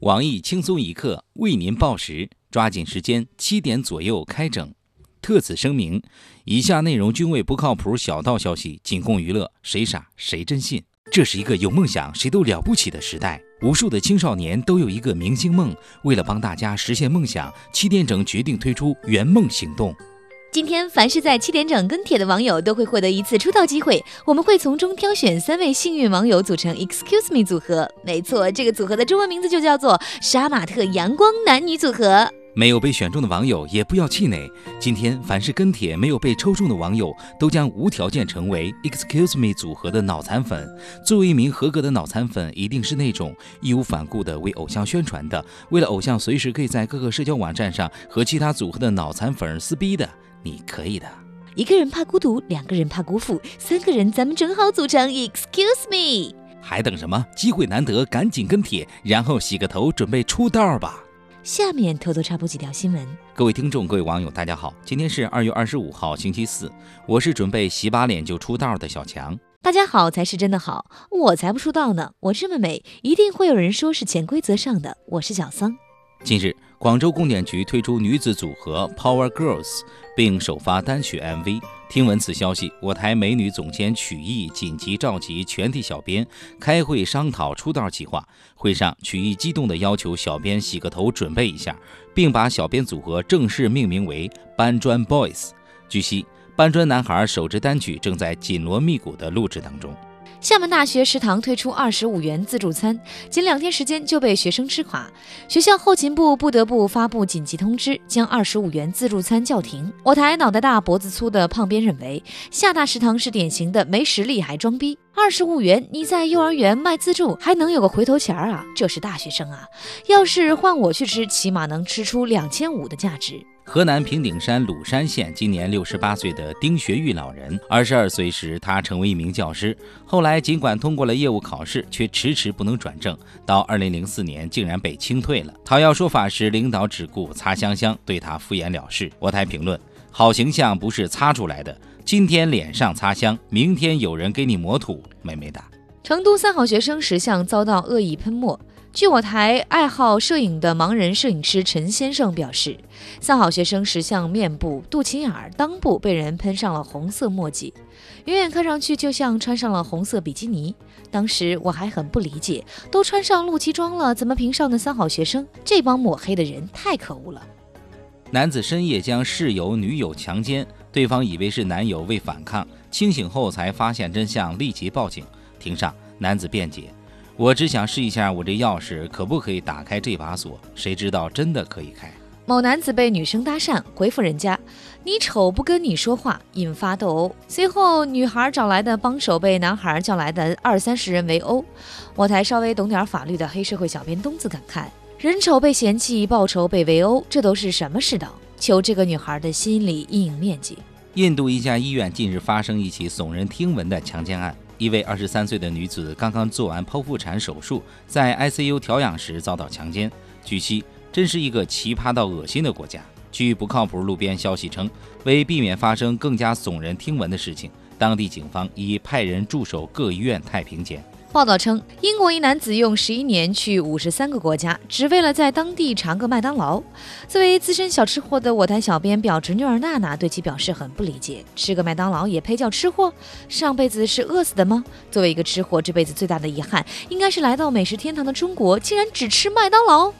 网易轻松一刻为您报时，抓紧时间，七点左右开整。特此声明，以下内容均为不靠谱小道消息，仅供娱乐，谁傻谁真信。这是一个有梦想谁都了不起的时代，无数的青少年都有一个明星梦。为了帮大家实现梦想，七点整决定推出圆梦行动。今天，凡是在七点整跟帖的网友都会获得一次出道机会，我们会从中挑选三位幸运网友组成 Excuse Me 组合。没错，这个组合的中文名字就叫做杀马特阳光男女组合。没有被选中的网友也不要气馁，今天凡是跟帖没有被抽中的网友，都将无条件成为 Excuse Me 组合的脑残粉。作为一名合格的脑残粉，一定是那种义无反顾的为偶像宣传的，为了偶像随时可以在各个社交网站上和其他组合的脑残粉撕逼的。你可以的。一个人怕孤独，两个人怕辜负，三个人咱们正好组成 Excuse Me。还等什么？机会难得，赶紧跟帖，然后洗个头，准备出道吧。下面偷偷插播几条新闻。各位听众，各位网友，大家好，今天是二月二十五号，星期四。我是准备洗把脸就出道的小强。大家好才是真的好，我才不出道呢。我这么美，一定会有人说是潜规则上的。我是小桑。近日，广州供电局推出女子组合 Power Girls，并首发单曲 MV。听闻此消息，我台美女总监曲艺紧急召集全体小编开会商讨出道计划。会上，曲艺激动地要求小编洗个头准备一下，并把小编组合正式命名为搬砖 Boys。据悉，搬砖男孩首支单曲正在紧锣密鼓的录制当中。厦门大学食堂推出二十五元自助餐，仅两天时间就被学生吃垮，学校后勤部不得不发布紧急通知，将二十五元自助餐叫停。我台脑袋大脖子粗的胖编认为，厦大食堂是典型的没实力还装逼。二十五元你在幼儿园卖自助还能有个回头钱儿啊？这是大学生啊！要是换我去吃，起码能吃出两千五的价值。河南平顶山鲁山县今年六十八岁的丁学玉老人，二十二岁时他成为一名教师，后来尽管通过了业务考试，却迟迟不能转正，到二零零四年竟然被清退了。讨要说法时，领导只顾擦香香，对他敷衍了事。我台评论：好形象不是擦出来的，今天脸上擦香，明天有人给你抹土，美美哒。成都三好学生石像遭到恶意喷墨。据我台爱好摄影的盲人摄影师陈先生表示，三好学生石像面部、肚脐眼儿、裆部被人喷上了红色墨迹，远远看上去就像穿上了红色比基尼。当时我还很不理解，都穿上露脐装了，怎么评上的三好学生？这帮抹黑的人太可恶了！男子深夜将室友女友强奸，对方以为是男友为反抗，清醒后才发现真相，立即报警。庭上，男子辩解。我只想试一下，我这钥匙可不可以打开这把锁？谁知道真的可以开？某男子被女生搭讪，回复人家：“你丑，不跟你说话。”引发斗殴。随后，女孩找来的帮手被男孩叫来的二三十人围殴。我台稍微懂点法律的黑社会小编东子感慨：人丑被嫌弃，报仇被围殴，这都是什么世道？求这个女孩的心理阴影面积。印度一家医院近日发生一起耸人听闻的强奸案。一位二十三岁的女子刚刚做完剖腹产手术，在 ICU 调养时遭到强奸。据悉，真是一个奇葩到恶心的国家。据不靠谱路边消息称，为避免发生更加耸人听闻的事情，当地警方已派人驻守各医院太平间。报道称，英国一男子用十一年去五十三个国家，只为了在当地尝个麦当劳。作为资深小吃货的我台小编表侄女儿娜娜对其表示很不理解：吃个麦当劳也配叫吃货？上辈子是饿死的吗？作为一个吃货，这辈子最大的遗憾应该是来到美食天堂的中国，竟然只吃麦当劳。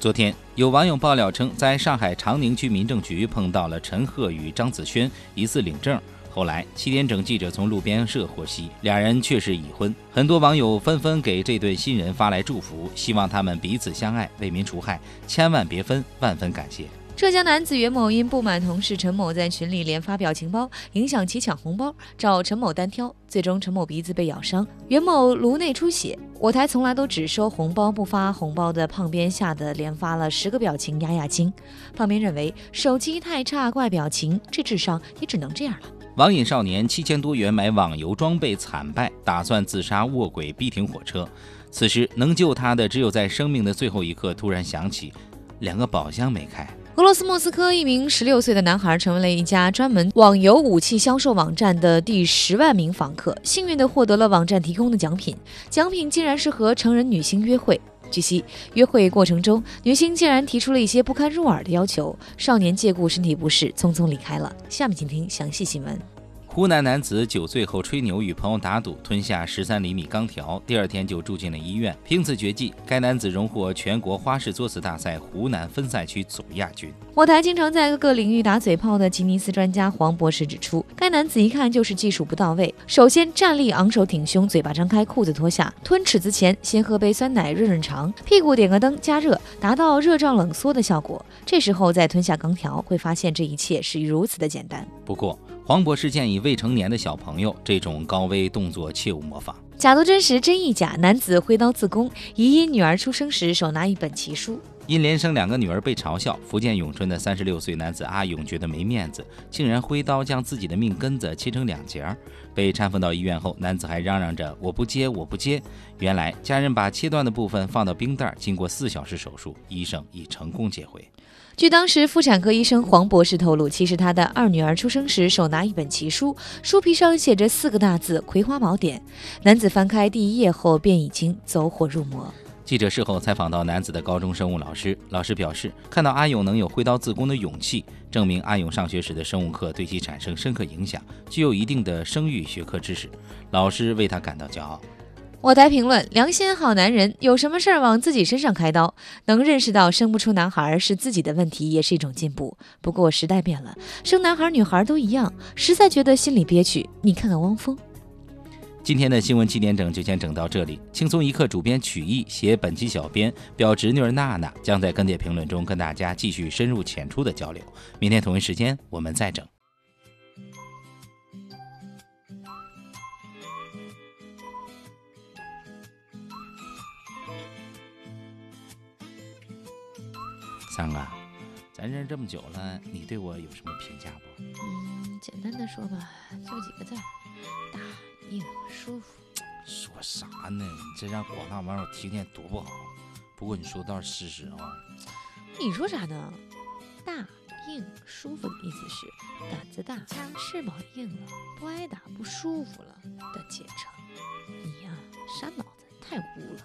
昨天，有网友爆料称，在上海长宁区民政局碰到了陈赫与张子萱，疑似领证。后来，七点整记者从路边社获悉，俩人确实已婚。很多网友纷纷给这对新人发来祝福，希望他们彼此相爱，为民除害，千万别分，万分感谢。浙江男子袁某因不满同事陈某在群里连发表情包，影响其抢红包，找陈某单挑，最终陈某鼻子被咬伤，袁某颅内出血。我台从来都只收红包不发红包的胖编吓得连发了十个表情压压惊。胖编认为手机太差怪表情，这智商也只能这样了。网瘾少年七千多元买网游装备惨败，打算自杀卧轨逼停火车。此时能救他的只有在生命的最后一刻突然想起，两个宝箱没开。俄罗斯莫斯科一名十六岁的男孩成为了一家专门网游武器销售网站的第十万名访客，幸运地获得了网站提供的奖品。奖品竟然是和成人女星约会。据悉，约会过程中，女星竟然提出了一些不堪入耳的要求，少年借故身体不适，匆匆离开了。下面请听详细新闻。湖南男子酒醉后吹牛，与朋友打赌吞下十三厘米钢条，第二天就住进了医院。凭此绝技，该男子荣获全国花式作死大赛湖南分赛区总亚军。我台经常在各个领域打嘴炮的吉尼斯专家黄博士指出，该男子一看就是技术不到位。首先站立昂首挺胸，嘴巴张开，裤子脱下，吞尺子前先喝杯酸奶润润肠，屁股点个灯加热，达到热胀冷缩的效果。这时候再吞下钢条，会发现这一切是如此的简单。不过，黄博士建议未成年的小朋友这种高危动作切勿模仿。假作真实，真亦假。男子挥刀自宫，疑因女儿出生时手拿一本奇书。因连生两个女儿被嘲笑，福建永春的三十六岁男子阿勇觉得没面子，竟然挥刀将自己的命根子切成两截儿。被搀扶到医院后，男子还嚷嚷着“我不接，我不接”。原来家人把切断的部分放到冰袋儿，经过四小时手术，医生已成功接回。据当时妇产科医生黄博士透露，其实他的二女儿出生时手拿一本奇书，书皮上写着四个大字《葵花宝典》。男子翻开第一页后，便已经走火入魔。记者事后采访到男子的高中生物老师，老师表示，看到阿勇能有挥刀自宫的勇气，证明阿勇上学时的生物课对其产生深刻影响，具有一定的生育学科知识。老师为他感到骄傲。我台评论：良心好男人，有什么事儿往自己身上开刀？能认识到生不出男孩是自己的问题，也是一种进步。不过时代变了，生男孩女孩都一样，实在觉得心里憋屈。你看看汪峰。今天的新闻七点整就先整到这里。轻松一刻主编曲艺写本期小编表侄女儿娜娜将在跟帖评论中跟大家继续深入浅出的交流。明天同一时间我们再整。三哥，咱认识这么久了，你对我有什么评价不？嗯，简单的说吧，就几个字儿：大、硬、舒服。说啥呢？你这让广大网友听见多不好。不过你说的倒是事实啊。你说啥呢？大、硬、舒服的意思是胆子大、翅膀硬了、不挨打、不舒服了的简称。你呀，傻脑子，太污了。